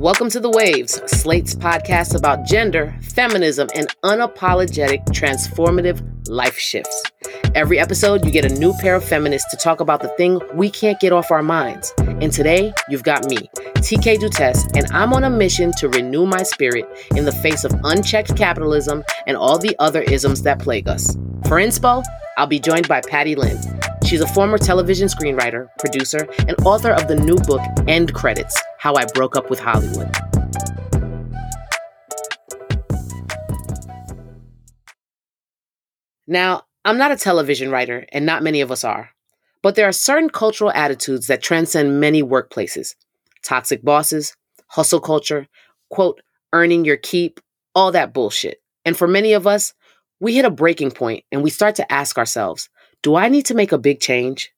Welcome to The Waves, Slate's podcast about gender, feminism, and unapologetic transformative life shifts. Every episode, you get a new pair of feminists to talk about the thing we can't get off our minds. And today, you've got me, TK Dutes, and I'm on a mission to renew my spirit in the face of unchecked capitalism and all the other isms that plague us. For inspo, I'll be joined by Patty Lin. She's a former television screenwriter, producer, and author of the new book End Credits How I Broke Up with Hollywood. Now, I'm not a television writer, and not many of us are, but there are certain cultural attitudes that transcend many workplaces toxic bosses, hustle culture, quote, earning your keep, all that bullshit. And for many of us, we hit a breaking point and we start to ask ourselves, do I need to make a big change?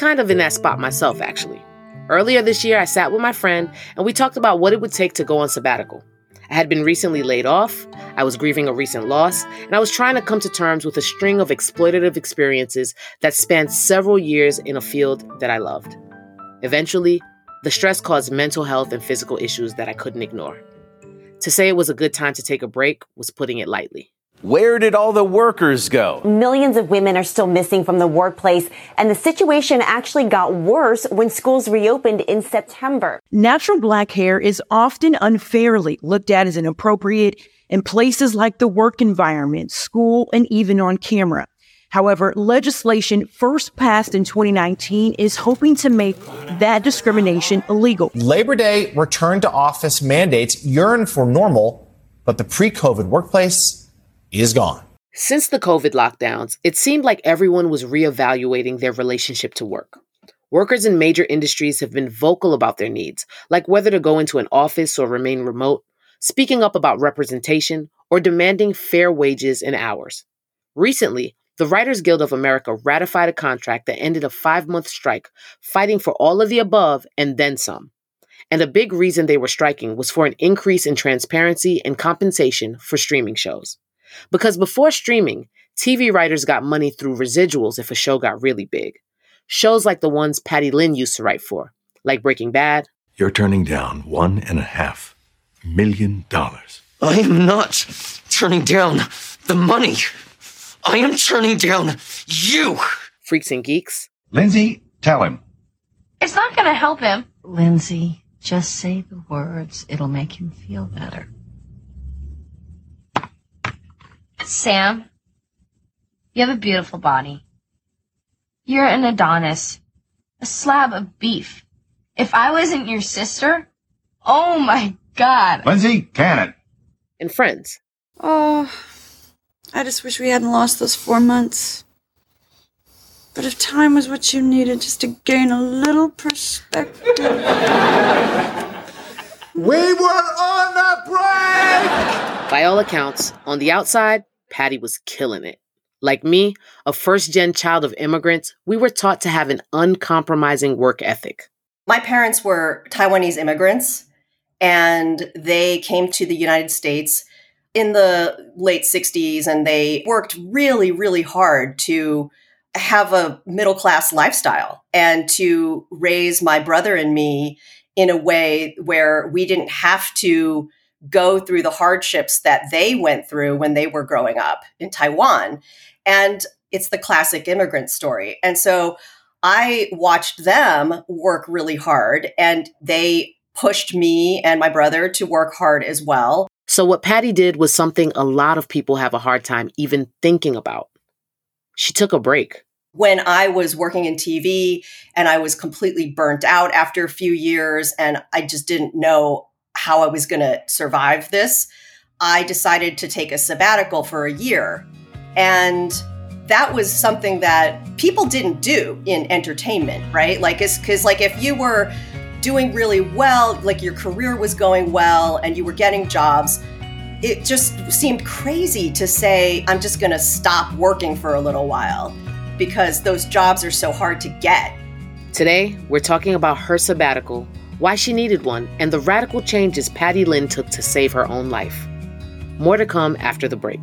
Kind of in that spot myself, actually. Earlier this year, I sat with my friend and we talked about what it would take to go on sabbatical. I had been recently laid off, I was grieving a recent loss, and I was trying to come to terms with a string of exploitative experiences that spanned several years in a field that I loved. Eventually, the stress caused mental health and physical issues that I couldn't ignore. To say it was a good time to take a break was putting it lightly. Where did all the workers go? Millions of women are still missing from the workplace, and the situation actually got worse when schools reopened in September. Natural black hair is often unfairly looked at as inappropriate in places like the work environment, school, and even on camera. However, legislation first passed in 2019 is hoping to make that discrimination illegal. Labor Day return to office mandates yearn for normal, but the pre COVID workplace is gone. Since the COVID lockdowns, it seemed like everyone was reevaluating their relationship to work. Workers in major industries have been vocal about their needs, like whether to go into an office or remain remote, speaking up about representation, or demanding fair wages and hours. Recently, the Writers Guild of America ratified a contract that ended a five month strike, fighting for all of the above and then some. And a big reason they were striking was for an increase in transparency and compensation for streaming shows. Because before streaming, TV writers got money through residuals if a show got really big. Shows like the ones Patty Lin used to write for, like Breaking Bad. You're turning down one and a half million dollars. I am not turning down the money. I am turning down you. Freaks and Geeks. Lindsay, tell him. It's not going to help him. Lindsay, just say the words. It'll make him feel better. Sam, you have a beautiful body. You're an Adonis, a slab of beef. If I wasn't your sister, oh my god. Lindsay, Cannon. And friends. Oh, I just wish we hadn't lost those four months. But if time was what you needed just to gain a little perspective. we were on a break! By all accounts, on the outside, Patty was killing it. Like me, a first gen child of immigrants, we were taught to have an uncompromising work ethic. My parents were Taiwanese immigrants, and they came to the United States in the late 60s and they worked really, really hard to have a middle class lifestyle and to raise my brother and me in a way where we didn't have to go through the hardships that they went through when they were growing up in Taiwan. And it's the classic immigrant story. And so I watched them work really hard and they pushed me and my brother to work hard as well. So, what Patty did was something a lot of people have a hard time even thinking about. She took a break. When I was working in TV and I was completely burnt out after a few years and I just didn't know how I was going to survive this, I decided to take a sabbatical for a year. And that was something that people didn't do in entertainment, right? Like, it's because, like, if you were doing really well, like your career was going well and you were getting jobs, it just seemed crazy to say, I'm just going to stop working for a little while because those jobs are so hard to get. Today, we're talking about her sabbatical, why she needed one, and the radical changes Patty Lin took to save her own life. More to come after the break.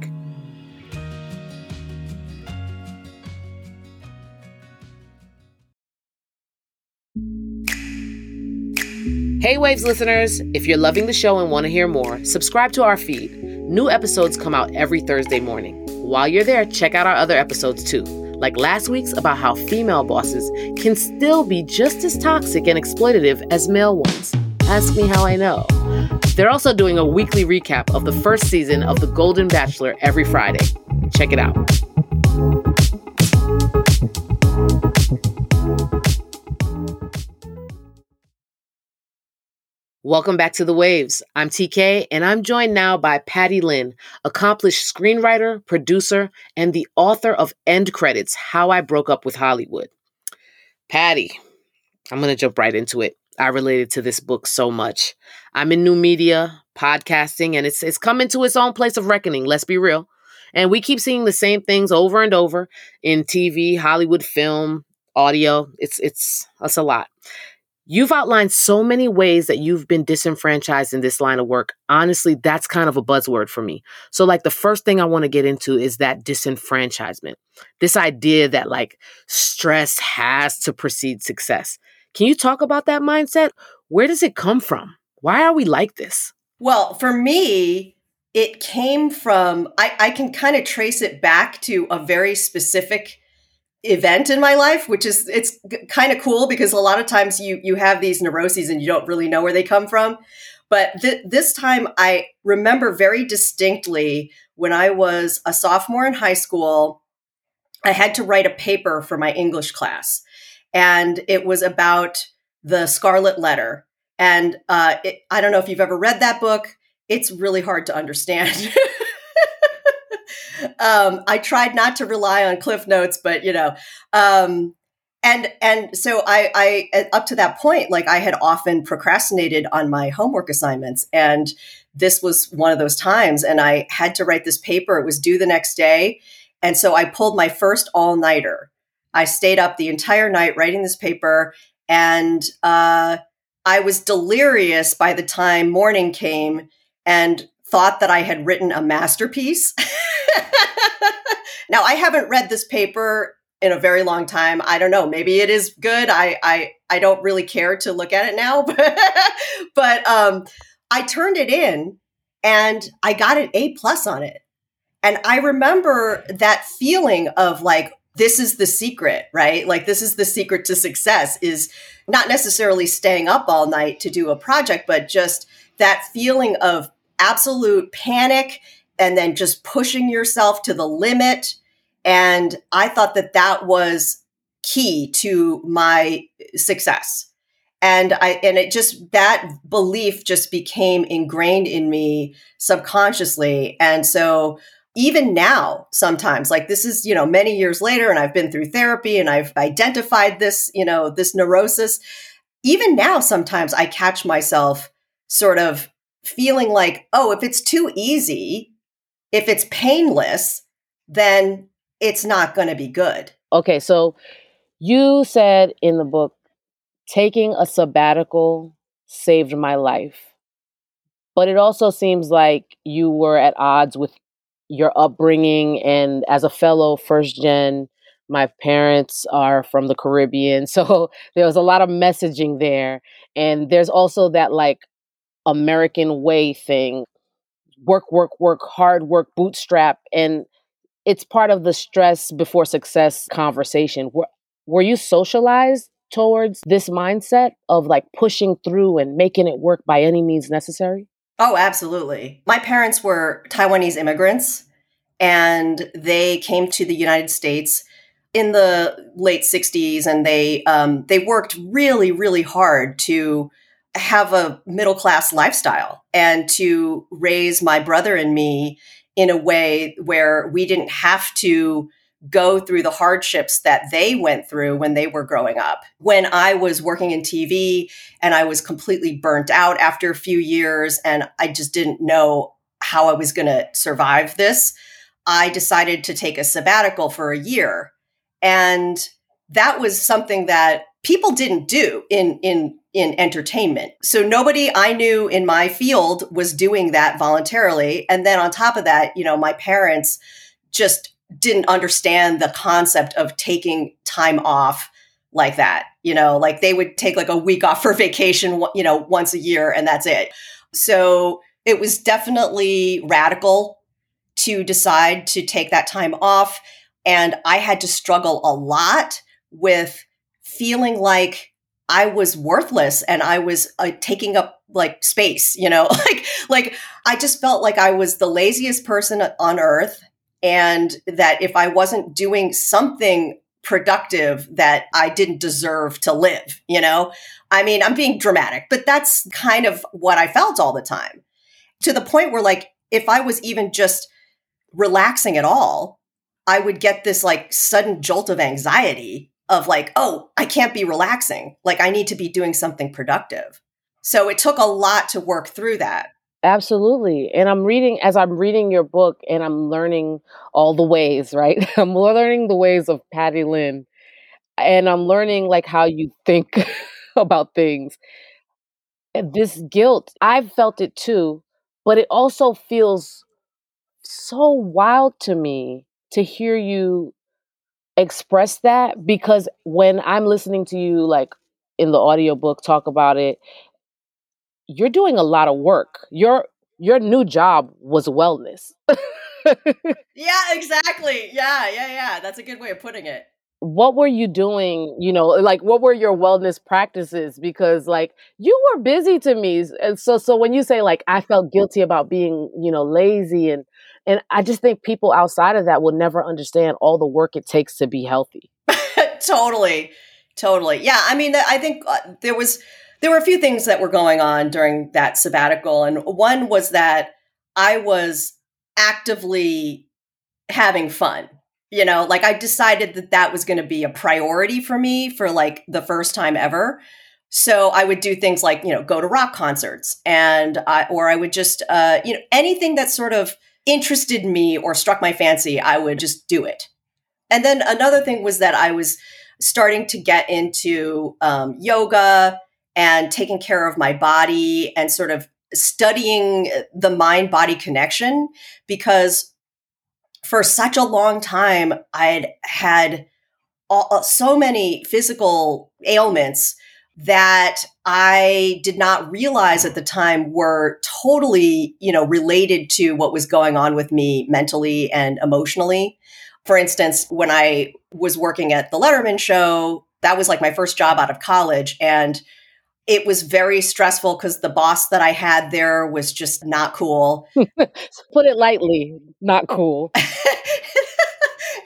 Hey Waves listeners, if you're loving the show and want to hear more, subscribe to our feed. New episodes come out every Thursday morning. While you're there, check out our other episodes too like last week's about how female bosses can still be just as toxic and exploitative as male ones. Ask me how I know. They're also doing a weekly recap of the first season of The Golden Bachelor every Friday. Check it out. Welcome back to The Waves. I'm TK, and I'm joined now by Patty Lin, accomplished screenwriter, producer, and the author of End Credits How I Broke Up with Hollywood. Patty, I'm going to jump right into it. I related to this book so much. I'm in new media, podcasting, and it's, it's coming to its own place of reckoning, let's be real. And we keep seeing the same things over and over in TV, Hollywood film, audio. It's it's it's a lot. You've outlined so many ways that you've been disenfranchised in this line of work. Honestly, that's kind of a buzzword for me. So, like, the first thing I want to get into is that disenfranchisement. This idea that, like, stress has to precede success. Can you talk about that mindset? Where does it come from? Why are we like this? Well, for me, it came from, I, I can kind of trace it back to a very specific event in my life which is it's kind of cool because a lot of times you you have these neuroses and you don't really know where they come from. But th- this time i remember very distinctly when i was a sophomore in high school i had to write a paper for my english class. And it was about the scarlet letter. And uh, it, i don't know if you've ever read that book. It's really hard to understand um, I tried not to rely on Cliff Notes, but you know, um, and and so I, I up to that point, like I had often procrastinated on my homework assignments, and this was one of those times, and I had to write this paper. It was due the next day, and so I pulled my first all nighter. I stayed up the entire night writing this paper, and uh, I was delirious by the time morning came, and thought that I had written a masterpiece. now, I haven't read this paper in a very long time. I don't know. Maybe it is good. I I I don't really care to look at it now, but but um I turned it in and I got an A plus on it. And I remember that feeling of like this is the secret, right? Like this is the secret to success is not necessarily staying up all night to do a project, but just that feeling of absolute panic and then just pushing yourself to the limit. And I thought that that was key to my success. And I, and it just, that belief just became ingrained in me subconsciously. And so, even now sometimes like this is you know many years later and i've been through therapy and i've identified this you know this neurosis even now sometimes i catch myself sort of feeling like, oh, if it's too easy, if it's painless, then it's not going to be good. Okay, so you said in the book, taking a sabbatical saved my life. But it also seems like you were at odds with your upbringing. And as a fellow first gen, my parents are from the Caribbean. So there was a lot of messaging there. And there's also that like American way thing work, work, work, hard work, bootstrap. And it's part of the stress before success conversation. Were, were you socialized towards this mindset of like pushing through and making it work by any means necessary? Oh, absolutely. My parents were Taiwanese immigrants and they came to the United States in the late 60s and they um, they worked really really hard to have a middle class lifestyle and to raise my brother and me in a way where we didn't have to go through the hardships that they went through when they were growing up. When I was working in TV and I was completely burnt out after a few years and I just didn't know how I was going to survive this, I decided to take a sabbatical for a year. And that was something that people didn't do in in in entertainment. So nobody I knew in my field was doing that voluntarily. And then on top of that, you know, my parents just didn't understand the concept of taking time off like that. You know, like they would take like a week off for vacation, you know, once a year and that's it. So it was definitely radical to decide to take that time off. And I had to struggle a lot with feeling like I was worthless and I was uh, taking up like space, you know, like like I just felt like I was the laziest person on earth and that if I wasn't doing something productive that I didn't deserve to live, you know? I mean, I'm being dramatic, but that's kind of what I felt all the time. To the point where like if I was even just relaxing at all, I would get this like sudden jolt of anxiety of like, oh, I can't be relaxing. Like I need to be doing something productive. So it took a lot to work through that. Absolutely. And I'm reading, as I'm reading your book and I'm learning all the ways, right? I'm learning the ways of Patty Lin and I'm learning like how you think about things. This guilt, I've felt it too, but it also feels so wild to me to hear you express that because when I'm listening to you like in the audiobook talk about it you're doing a lot of work. Your your new job was wellness. yeah, exactly. Yeah, yeah, yeah. That's a good way of putting it. What were you doing, you know, like what were your wellness practices because like you were busy to me. And so so when you say like I felt guilty about being, you know, lazy and and I just think people outside of that will never understand all the work it takes to be healthy. totally. Totally. Yeah, I mean I think uh, there was there were a few things that were going on during that sabbatical. And one was that I was actively having fun. You know, like I decided that that was going to be a priority for me for like the first time ever. So I would do things like, you know, go to rock concerts and I, or I would just, uh, you know, anything that sort of interested me or struck my fancy, I would just do it. And then another thing was that I was starting to get into um, yoga and taking care of my body and sort of studying the mind body connection because for such a long time I'd had all, so many physical ailments that I did not realize at the time were totally, you know, related to what was going on with me mentally and emotionally. For instance, when I was working at the Letterman show, that was like my first job out of college and it was very stressful because the boss that I had there was just not cool. Put it lightly, not cool.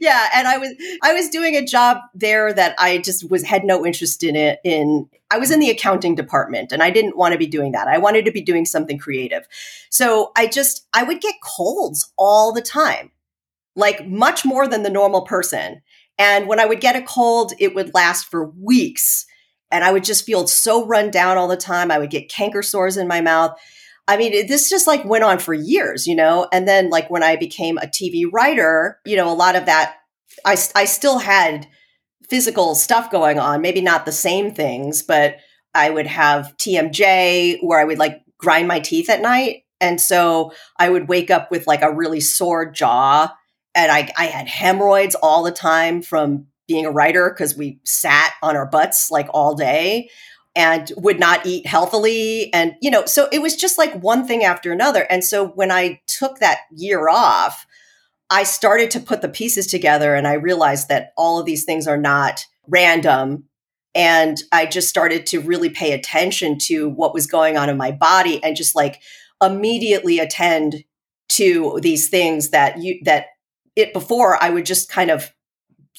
yeah, and I was I was doing a job there that I just was had no interest in it in I was in the accounting department and I didn't want to be doing that. I wanted to be doing something creative. So I just I would get colds all the time. Like much more than the normal person. And when I would get a cold, it would last for weeks and I would just feel so run down all the time. I would get canker sores in my mouth. I mean, this just like went on for years, you know? And then, like, when I became a TV writer, you know, a lot of that, I, I still had physical stuff going on, maybe not the same things, but I would have TMJ where I would like grind my teeth at night. And so I would wake up with like a really sore jaw. And I, I had hemorrhoids all the time from being a writer because we sat on our butts like all day and would not eat healthily and you know so it was just like one thing after another and so when i took that year off i started to put the pieces together and i realized that all of these things are not random and i just started to really pay attention to what was going on in my body and just like immediately attend to these things that you that it before i would just kind of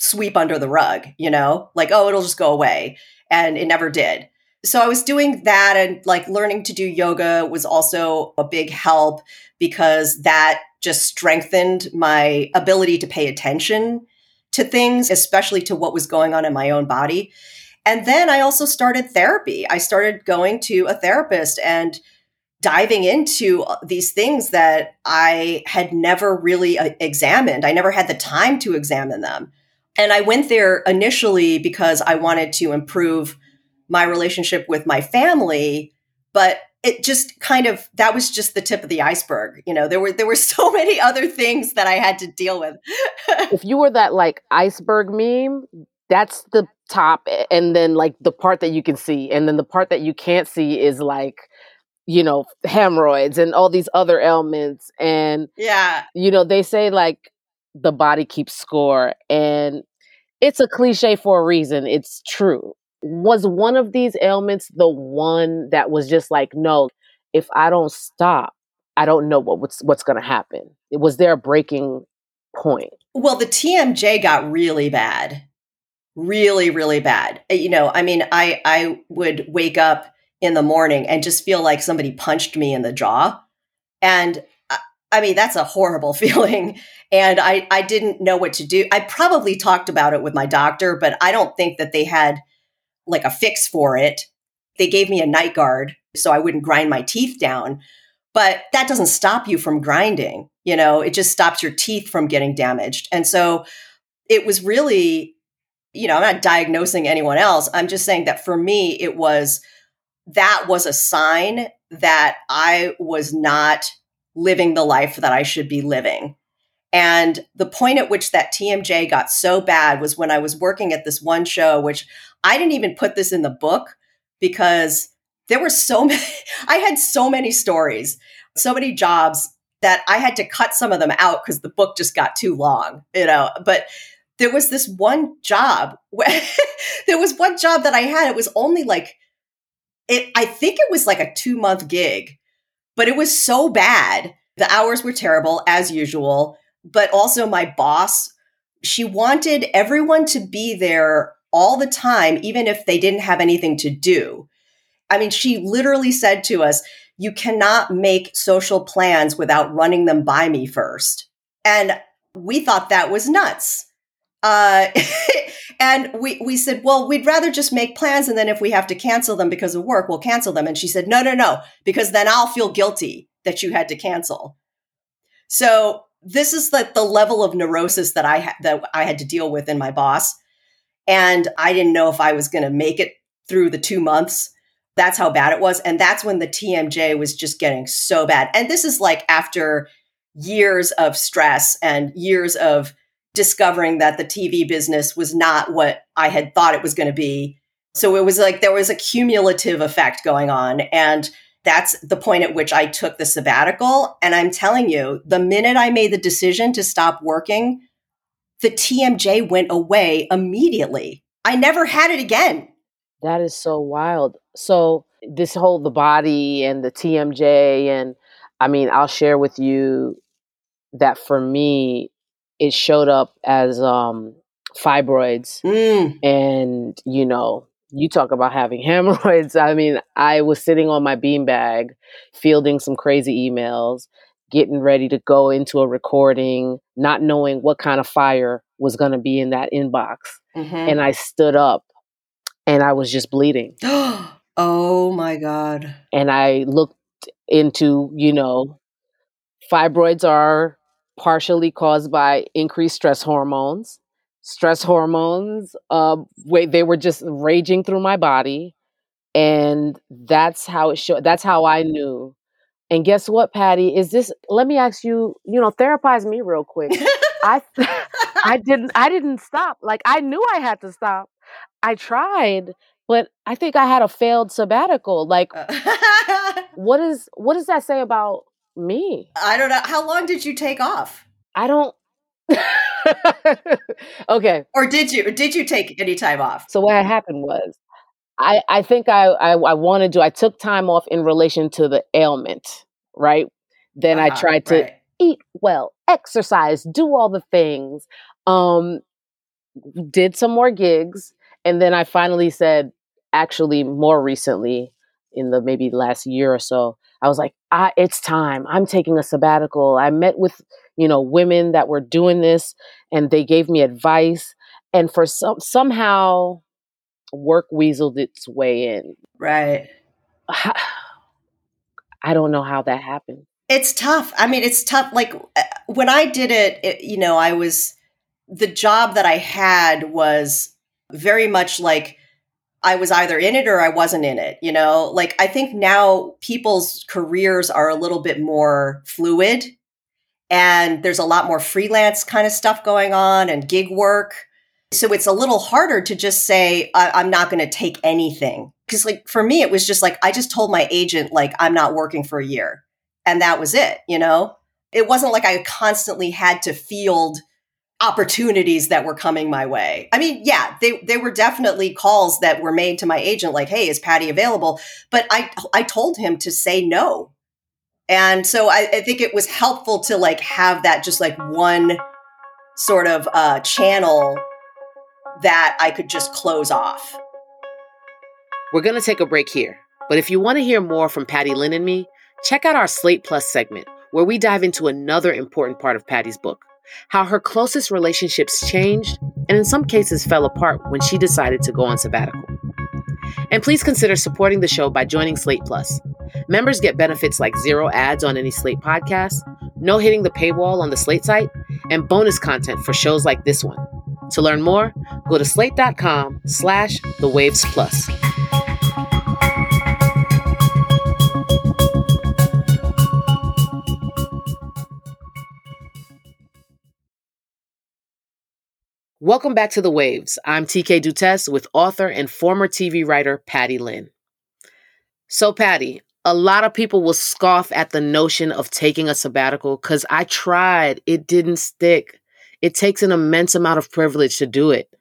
sweep under the rug, you know, like, oh, it'll just go away. And it never did. So I was doing that and like learning to do yoga was also a big help because that just strengthened my ability to pay attention to things, especially to what was going on in my own body. And then I also started therapy. I started going to a therapist and diving into uh, these things that I had never really uh, examined. I never had the time to examine them. And I went there initially because I wanted to improve my relationship with my family, but it just kind of that was just the tip of the iceberg. You know, there were there were so many other things that I had to deal with. if you were that like iceberg meme, that's the top and then like the part that you can see and then the part that you can't see is like you know hemorrhoids and all these other ailments and yeah you know they say like the body keeps score and it's a cliche for a reason it's true was one of these ailments the one that was just like no if i don't stop i don't know what, what's what's going to happen. It was there a breaking point. Well the tmj got really bad. Really really bad. Uh, you know i mean i i would wake up in the morning and just feel like somebody punched me in the jaw. And I, I mean that's a horrible feeling. And i i didn't know what to do. I probably talked about it with my doctor but i don't think that they had like a fix for it they gave me a night guard so i wouldn't grind my teeth down but that doesn't stop you from grinding you know it just stops your teeth from getting damaged and so it was really you know, I'm not diagnosing anyone else. I'm just saying that for me, it was that was a sign that I was not living the life that I should be living. And the point at which that TMJ got so bad was when I was working at this one show, which I didn't even put this in the book because there were so many, I had so many stories, so many jobs that I had to cut some of them out because the book just got too long, you know. But there was this one job where there was one job that I had. It was only like it I think it was like a 2 month gig. But it was so bad. The hours were terrible as usual, but also my boss, she wanted everyone to be there all the time even if they didn't have anything to do. I mean, she literally said to us, "You cannot make social plans without running them by me first. And we thought that was nuts uh, and we, we said, well, we'd rather just make plans. And then if we have to cancel them because of work, we'll cancel them. And she said, no, no, no, because then I'll feel guilty that you had to cancel. So this is the, the level of neurosis that I, ha- that I had to deal with in my boss. And I didn't know if I was going to make it through the two months. That's how bad it was. And that's when the TMJ was just getting so bad. And this is like after years of stress and years of discovering that the TV business was not what I had thought it was going to be. So it was like there was a cumulative effect going on. And that's the point at which I took the sabbatical. And I'm telling you, the minute I made the decision to stop working, the TMJ went away immediately. I never had it again. That is so wild. So, this whole the body and the TMJ, and I mean, I'll share with you that for me, it showed up as um, fibroids. Mm. And, you know, you talk about having hemorrhoids. I mean, I was sitting on my beanbag, fielding some crazy emails, getting ready to go into a recording, not knowing what kind of fire was going to be in that inbox. Mm-hmm. And I stood up and I was just bleeding. oh my God. And I looked into, you know, fibroids are partially caused by increased stress hormones. Stress hormones, uh, they were just raging through my body, and that's how it showed. That's how I knew. And guess what, Patty? Is this? Let me ask you. You know, therapize me real quick. I, I didn't. I didn't stop. Like I knew I had to stop. I tried, but I think I had a failed sabbatical. Like, what is? What does that say about me? I don't know. How long did you take off? I don't. okay. Or did you? Did you take any time off? So what happened was, I I think I I, I wanted to. I took time off in relation to the ailment, right? Then uh-huh, I tried to right. eat well, exercise, do all the things. Um, did some more gigs, and then I finally said, actually, more recently, in the maybe last year or so, I was like, I, it's time. I'm taking a sabbatical. I met with, you know, women that were doing this and they gave me advice. And for some, somehow work weaseled its way in. Right. I don't know how that happened. It's tough. I mean, it's tough. Like uh, when I did it, it, you know, I was, the job that I had was very much like I was either in it or I wasn't in it, you know? Like I think now people's careers are a little bit more fluid and there's a lot more freelance kind of stuff going on and gig work. So it's a little harder to just say, I- am not going to take anything. Because, like, for me, it was just like, I just told my agent, like, I'm not working for a year. And that was it, you know? It wasn't like I constantly had to field opportunities that were coming my way. I mean, yeah, they they were definitely calls that were made to my agent like, "Hey, is Patty available?" But I I told him to say no. And so I, I think it was helpful to like have that just like one sort of uh, channel that I could just close off. We're going to take a break here. But if you want to hear more from Patty Lin and me, check out our Slate Plus segment, where we dive into another important part of Patty's book how her closest relationships changed and in some cases fell apart when she decided to go on sabbatical. And please consider supporting the show by joining Slate Plus. Members get benefits like zero ads on any Slate podcast, no hitting the paywall on the Slate site, and bonus content for shows like this one. To learn more, go to slate.com slash the waves plus. Welcome back to The Waves. I'm TK Dutes with author and former TV writer Patty Lin. So, Patty, a lot of people will scoff at the notion of taking a sabbatical because I tried. It didn't stick. It takes an immense amount of privilege to do it.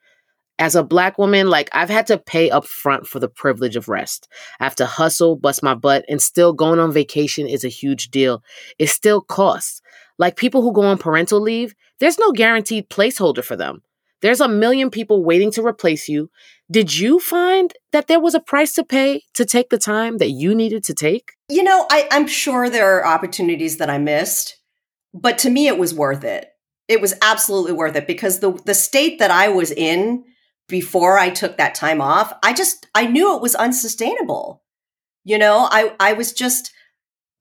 As a black woman, like I've had to pay up front for the privilege of rest. I have to hustle, bust my butt, and still going on vacation is a huge deal. It still costs. Like people who go on parental leave, there's no guaranteed placeholder for them. There's a million people waiting to replace you. Did you find that there was a price to pay to take the time that you needed to take? You know, I, I'm sure there are opportunities that I missed, but to me, it was worth it. It was absolutely worth it because the the state that I was in before I took that time off, I just I knew it was unsustainable. You know, I I was just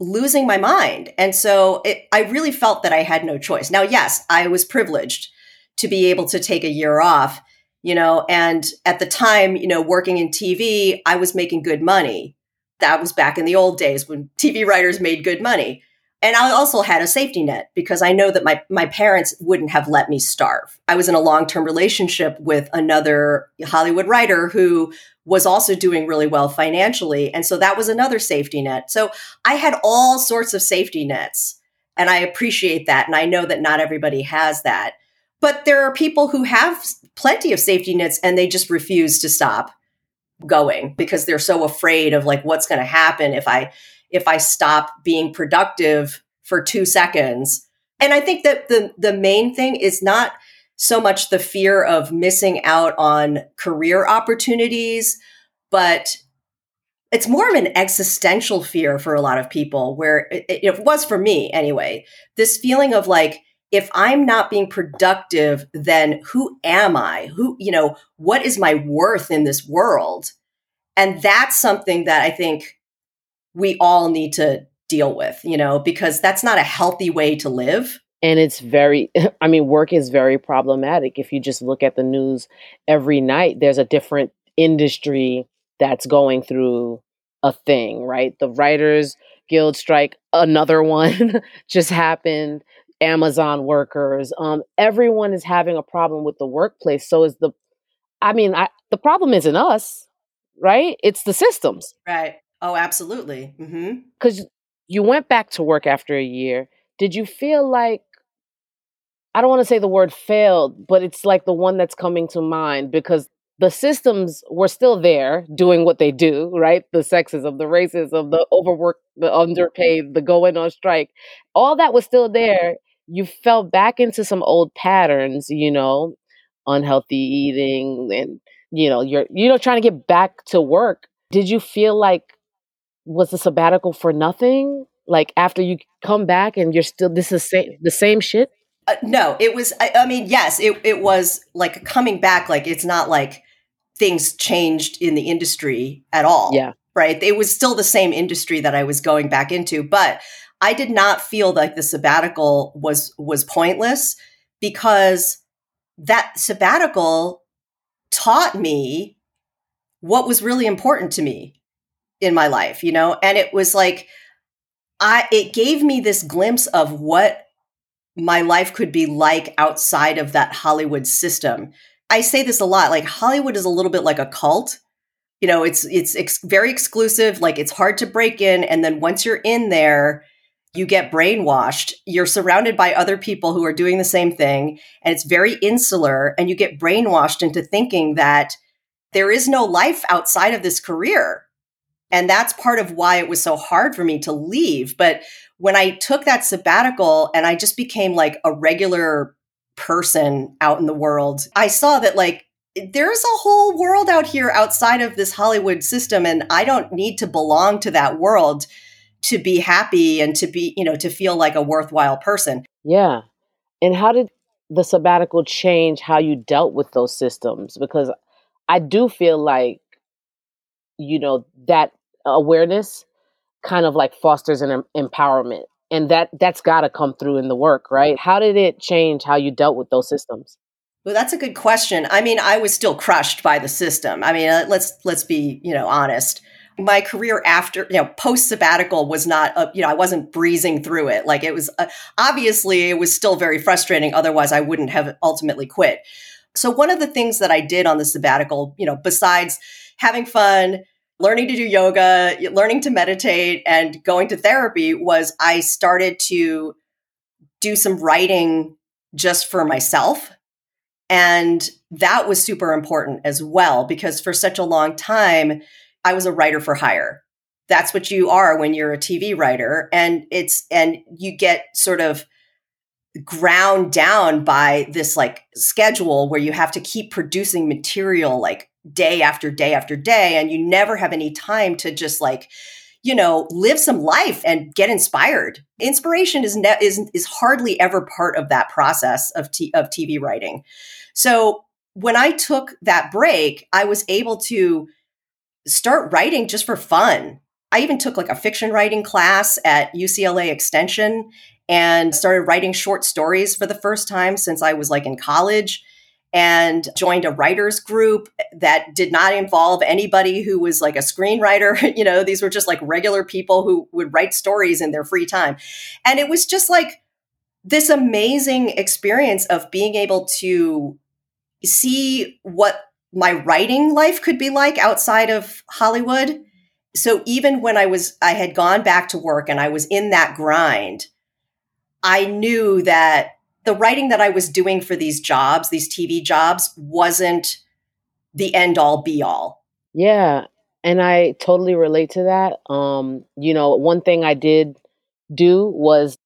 losing my mind. And so it, I really felt that I had no choice. Now, yes, I was privileged to be able to take a year off, you know, and at the time, you know, working in TV, I was making good money. That was back in the old days when TV writers made good money. And I also had a safety net because I know that my, my parents wouldn't have let me starve. I was in a long term relationship with another Hollywood writer who was also doing really well financially. And so that was another safety net. So I had all sorts of safety nets. And I appreciate that. And I know that not everybody has that. But there are people who have plenty of safety nets and they just refuse to stop going because they're so afraid of like what's going to happen if I if I stop being productive for 2 seconds. And I think that the the main thing is not so much the fear of missing out on career opportunities, but it's more of an existential fear for a lot of people where it, it was for me anyway. This feeling of like if I'm not being productive, then who am I? Who, you know, what is my worth in this world? And that's something that I think we all need to deal with, you know, because that's not a healthy way to live. And it's very, I mean, work is very problematic. If you just look at the news every night, there's a different industry that's going through a thing, right? The Writers Guild strike, another one just happened. Amazon workers. Um, everyone is having a problem with the workplace. So is the, I mean, I, the problem isn't us, right? It's the systems. Right. Oh, absolutely. Because mm-hmm. you went back to work after a year. Did you feel like, I don't want to say the word failed, but it's like the one that's coming to mind because the systems were still there doing what they do, right? The sexism, the racism, the overwork, the underpaid, the going on strike, all that was still there you fell back into some old patterns, you know, unhealthy eating and you know, you're you know trying to get back to work. Did you feel like was the sabbatical for nothing? Like after you come back and you're still this is same the same shit? Uh, no, it was. I, I mean, yes, it it was like coming back. Like it's not like things changed in the industry at all. Yeah. Right. It was still the same industry that I was going back into, but I did not feel like the sabbatical was was pointless because that sabbatical taught me what was really important to me in my life, you know? And it was like I it gave me this glimpse of what my life could be like outside of that Hollywood system. I say this a lot, like Hollywood is a little bit like a cult. You know, it's it's ex- very exclusive, like it's hard to break in and then once you're in there, you get brainwashed. You're surrounded by other people who are doing the same thing and it's very insular and you get brainwashed into thinking that there is no life outside of this career. And that's part of why it was so hard for me to leave. But when I took that sabbatical and I just became like a regular person out in the world, I saw that like there's a whole world out here outside of this Hollywood system. And I don't need to belong to that world to be happy and to be, you know, to feel like a worthwhile person. Yeah. And how did the sabbatical change how you dealt with those systems? Because I do feel like, you know, that awareness kind of like fosters an em- empowerment and that that's got to come through in the work right how did it change how you dealt with those systems well that's a good question i mean i was still crushed by the system i mean uh, let's let's be you know honest my career after you know post sabbatical was not a, you know i wasn't breezing through it. Like it was uh, obviously it was still very frustrating. Otherwise i wouldn't have ultimately quit. So one of the things that i did on the sabbatical you know besides having fun learning to do yoga, learning to meditate, and going to therapy was I started to do some writing just for myself. And that was super important as well, because for such a long time, I was a writer for hire. That's what you are when you're a TV writer. And it's, and you get sort of ground down by this like schedule where you have to keep producing material like day after day after day and you never have any time to just like you know live some life and get inspired inspiration is ne- is is hardly ever part of that process of t- of TV writing so when i took that break i was able to start writing just for fun i even took like a fiction writing class at UCLA extension and started writing short stories for the first time since i was like in college and joined a writers group that did not involve anybody who was like a screenwriter. you know, these were just like regular people who would write stories in their free time. And it was just like this amazing experience of being able to see what my writing life could be like outside of Hollywood. So even when I was I had gone back to work and I was in that grind, I knew that the writing that I was doing for these jobs, these TV jobs, wasn't the end all be all. Yeah. And I totally relate to that. Um, you know, one thing I did do was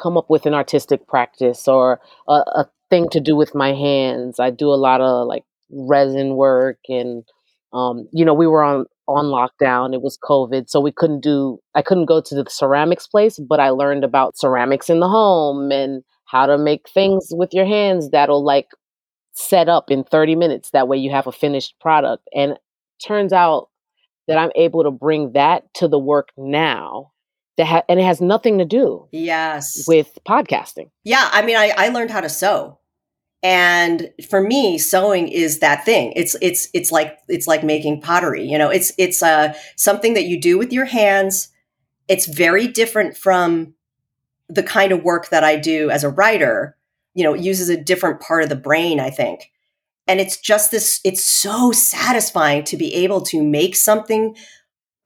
come up with an artistic practice or a, a thing to do with my hands. I do a lot of like resin work and um, you know, we were on on lockdown. It was COVID, so we couldn't do I couldn't go to the ceramics place, but I learned about ceramics in the home and how to make things with your hands that'll like set up in 30 minutes. That way you have a finished product. And turns out that I'm able to bring that to the work now. That ha- and it has nothing to do yes with podcasting. Yeah, I mean I, I learned how to sew. And for me, sewing is that thing. It's it's it's like it's like making pottery. You know, it's it's uh something that you do with your hands. It's very different from the kind of work that I do as a writer, you know, uses a different part of the brain, I think. And it's just this, it's so satisfying to be able to make something,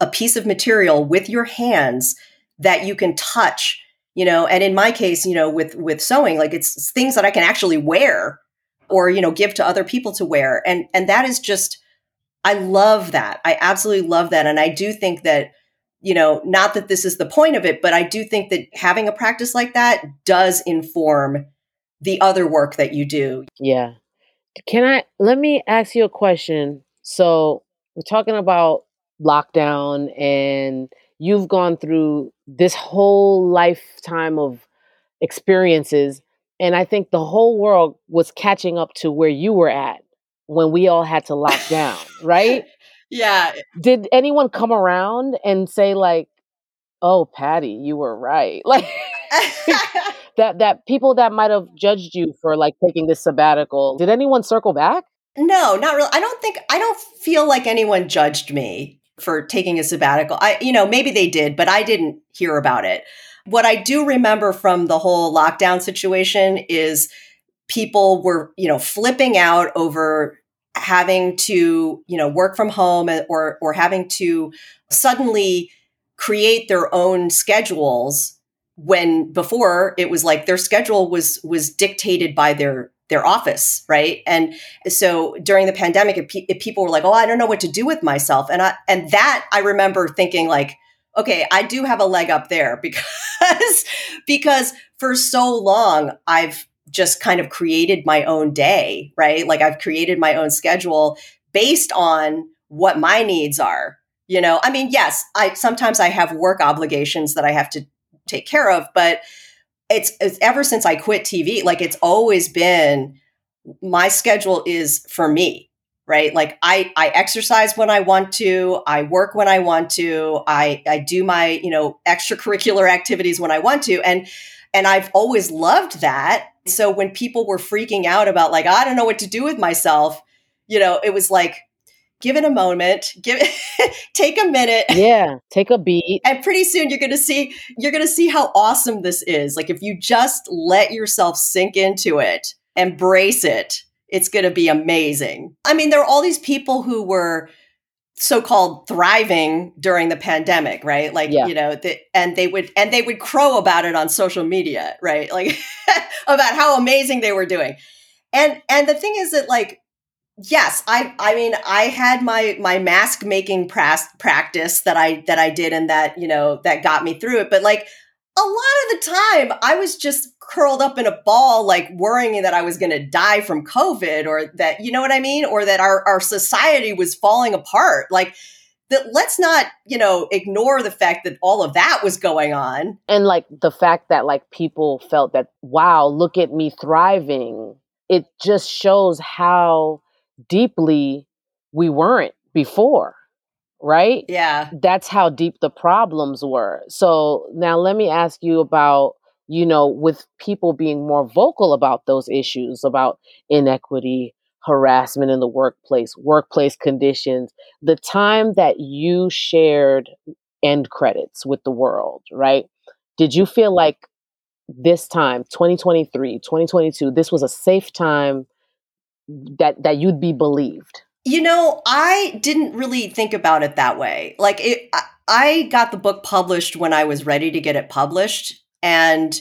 a piece of material with your hands that you can touch, you know, and in my case, you know, with, with sewing, like it's things that I can actually wear or, you know, give to other people to wear. And, and that is just, I love that. I absolutely love that. And I do think that you know, not that this is the point of it, but I do think that having a practice like that does inform the other work that you do. Yeah. Can I let me ask you a question? So, we're talking about lockdown and you've gone through this whole lifetime of experiences. And I think the whole world was catching up to where you were at when we all had to lock down, right? Yeah. Did anyone come around and say, like, oh, Patty, you were right? Like, that that people that might have judged you for like taking this sabbatical did anyone circle back no not really i don't think i don't feel like anyone judged me for taking a sabbatical. I you know maybe they did but i didn't hear about it. What i do remember from the whole lockdown situation is people were you know flipping out over having to you know work from home or or having to suddenly create their own schedules when before it was like their schedule was was dictated by their their office right and so during the pandemic if, pe- if, people were like oh i don't know what to do with myself and i and that i remember thinking like okay i do have a leg up there because because for so long i've just kind of created my own day right like i've created my own schedule based on what my needs are you know i mean yes i sometimes i have work obligations that i have to take care of. But it's, it's ever since I quit TV, like it's always been my schedule is for me right? Like i i exercise when i want to i work when i want to i i do my you know extracurricular activities when i want to and and i've always loved that. So when people were freaking out about like i don't know what to do with myself you know it was like give it a moment. Give it take a minute. Yeah take a beat. And pretty soon you're gonna see you're gonna see how awesome this is. Like if you just let yourself sink into it embrace it it's gonna be amazing. I mean there are all these people who were so-called thriving during the pandemic right? Like yeah. you know the, and they would and they would crow about it on social media right? Like about how amazing they were doing. And and the thing is that like yes i i mean i had my my mask making pras- practice that i that i did and that you know that got me through it but like a lot of the time i was just curled up in a ball like worrying that i was going to die from covid or that you know what i mean? Or that our our society was falling apart. Like that let's not you know ignore the fact that all of that was going on. And like the fact that like people felt that wow look at me thriving. It just shows how deeply we weren't before, right? Yeah. That's how deep the problems were. So now let me ask you about, you know, with people being more vocal about those issues, about inequity, harassment in the workplace, workplace conditions, the time that you shared end credits with the world, right? Did you feel like this time, 2023, 2022, this was a safe time that that you'd be believed? You know, I didn't really think about it that way. Like it I got the book published when I was ready to get it published and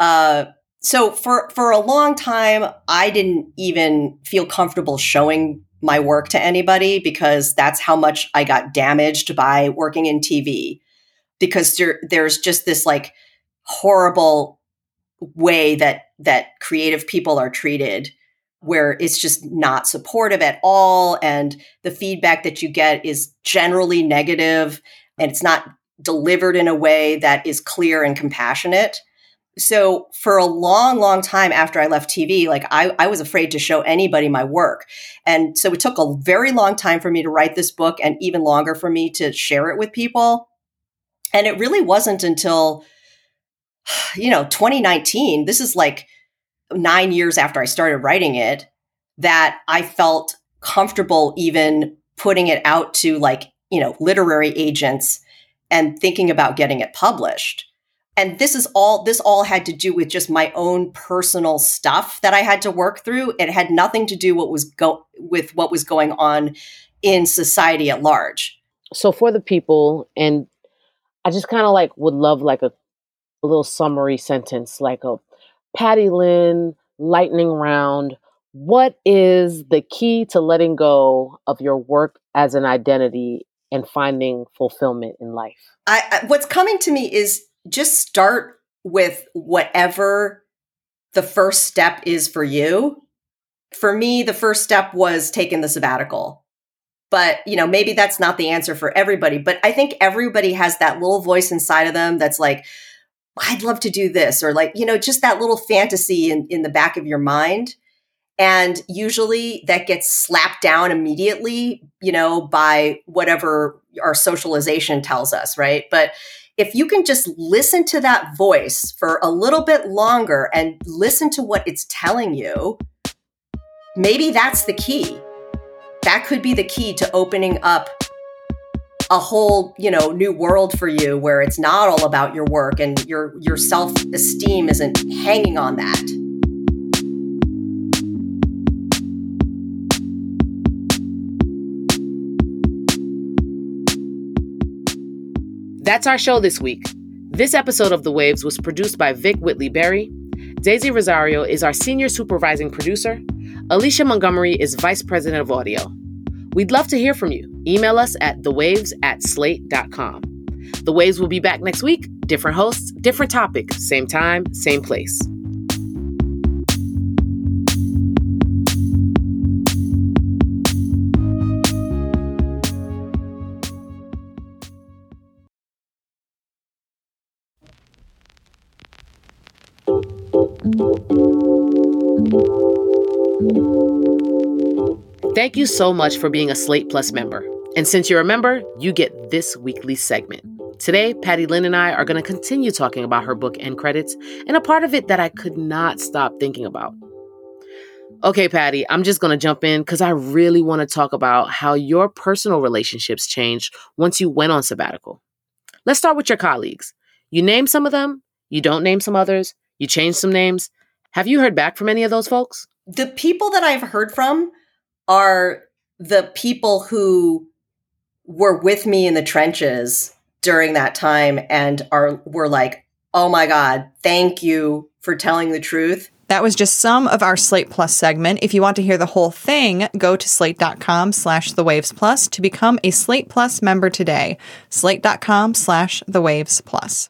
uh so for for a long time I didn't even feel comfortable showing my work to anybody because that's how much I got damaged by working in TV because there, there's just this like horrible way that that creative people are treated where it's just not supportive at all and the feedback that you get is generally negative and it's not delivered in a way that is clear and compassionate. So for a long long time after i left tv like I, I was afraid to show anybody my work. And so it took a very long time for me to write this book and even longer for me to share it with people. And it really wasn't until you know 2019 this is like nine years after I started writing it that I felt comfortable even putting it out to like, you know, literary agents and thinking about getting it published. And this is all this all had to do with just my own personal stuff that I had to work through. It had nothing to do what was go with what was going on in society at large. So for the people and I just kind of like would love like a, a little summary sentence like a Patty Lin lightning round. What is the key to letting go of your work as an identity and finding fulfillment in life? I, I, what's coming to me is just start with whatever the first step is for you. For me, the first step was taking the sabbatical. But, you know, maybe that's not the answer for everybody. But I think everybody has that little voice inside of them that's like, I'd love to do this, or like, you know, just that little fantasy in, in the back of your mind. And usually that gets slapped down immediately, you know, by whatever our socialization tells us, right? But if you can just listen to that voice for a little bit longer and listen to what it's telling you, maybe that's the key. That could be the key to opening up a whole, you know, new world for you where it's not all about your work and your your self-esteem isn't hanging on that. That's our show this week. This episode of The Waves was produced by Vic Whitley Berry. Daisy Rosario is our senior supervising producer. Alicia Montgomery is vice president of audio. We'd love to hear from you. Email us at thewaves at slate.com. The Waves will be back next week. Different hosts, different topic, same time, same place. Thank you so much for being a Slate Plus member. And since you're a member, you get this weekly segment. Today, Patty Lin and I are going to continue talking about her book End Credits and a part of it that I could not stop thinking about. Okay, Patty, I'm just going to jump in because I really want to talk about how your personal relationships changed once you went on sabbatical. Let's start with your colleagues. You name some of them, you don't name some others, you change some names. Have you heard back from any of those folks? The people that I've heard from are the people who were with me in the trenches during that time and are were like, "Oh my god, thank you for telling the truth." That was just some of our Slate Plus segment. If you want to hear the whole thing, go to slate.com slash the waves plus to become a Slate Plus member today. Slate.com slash the waves plus.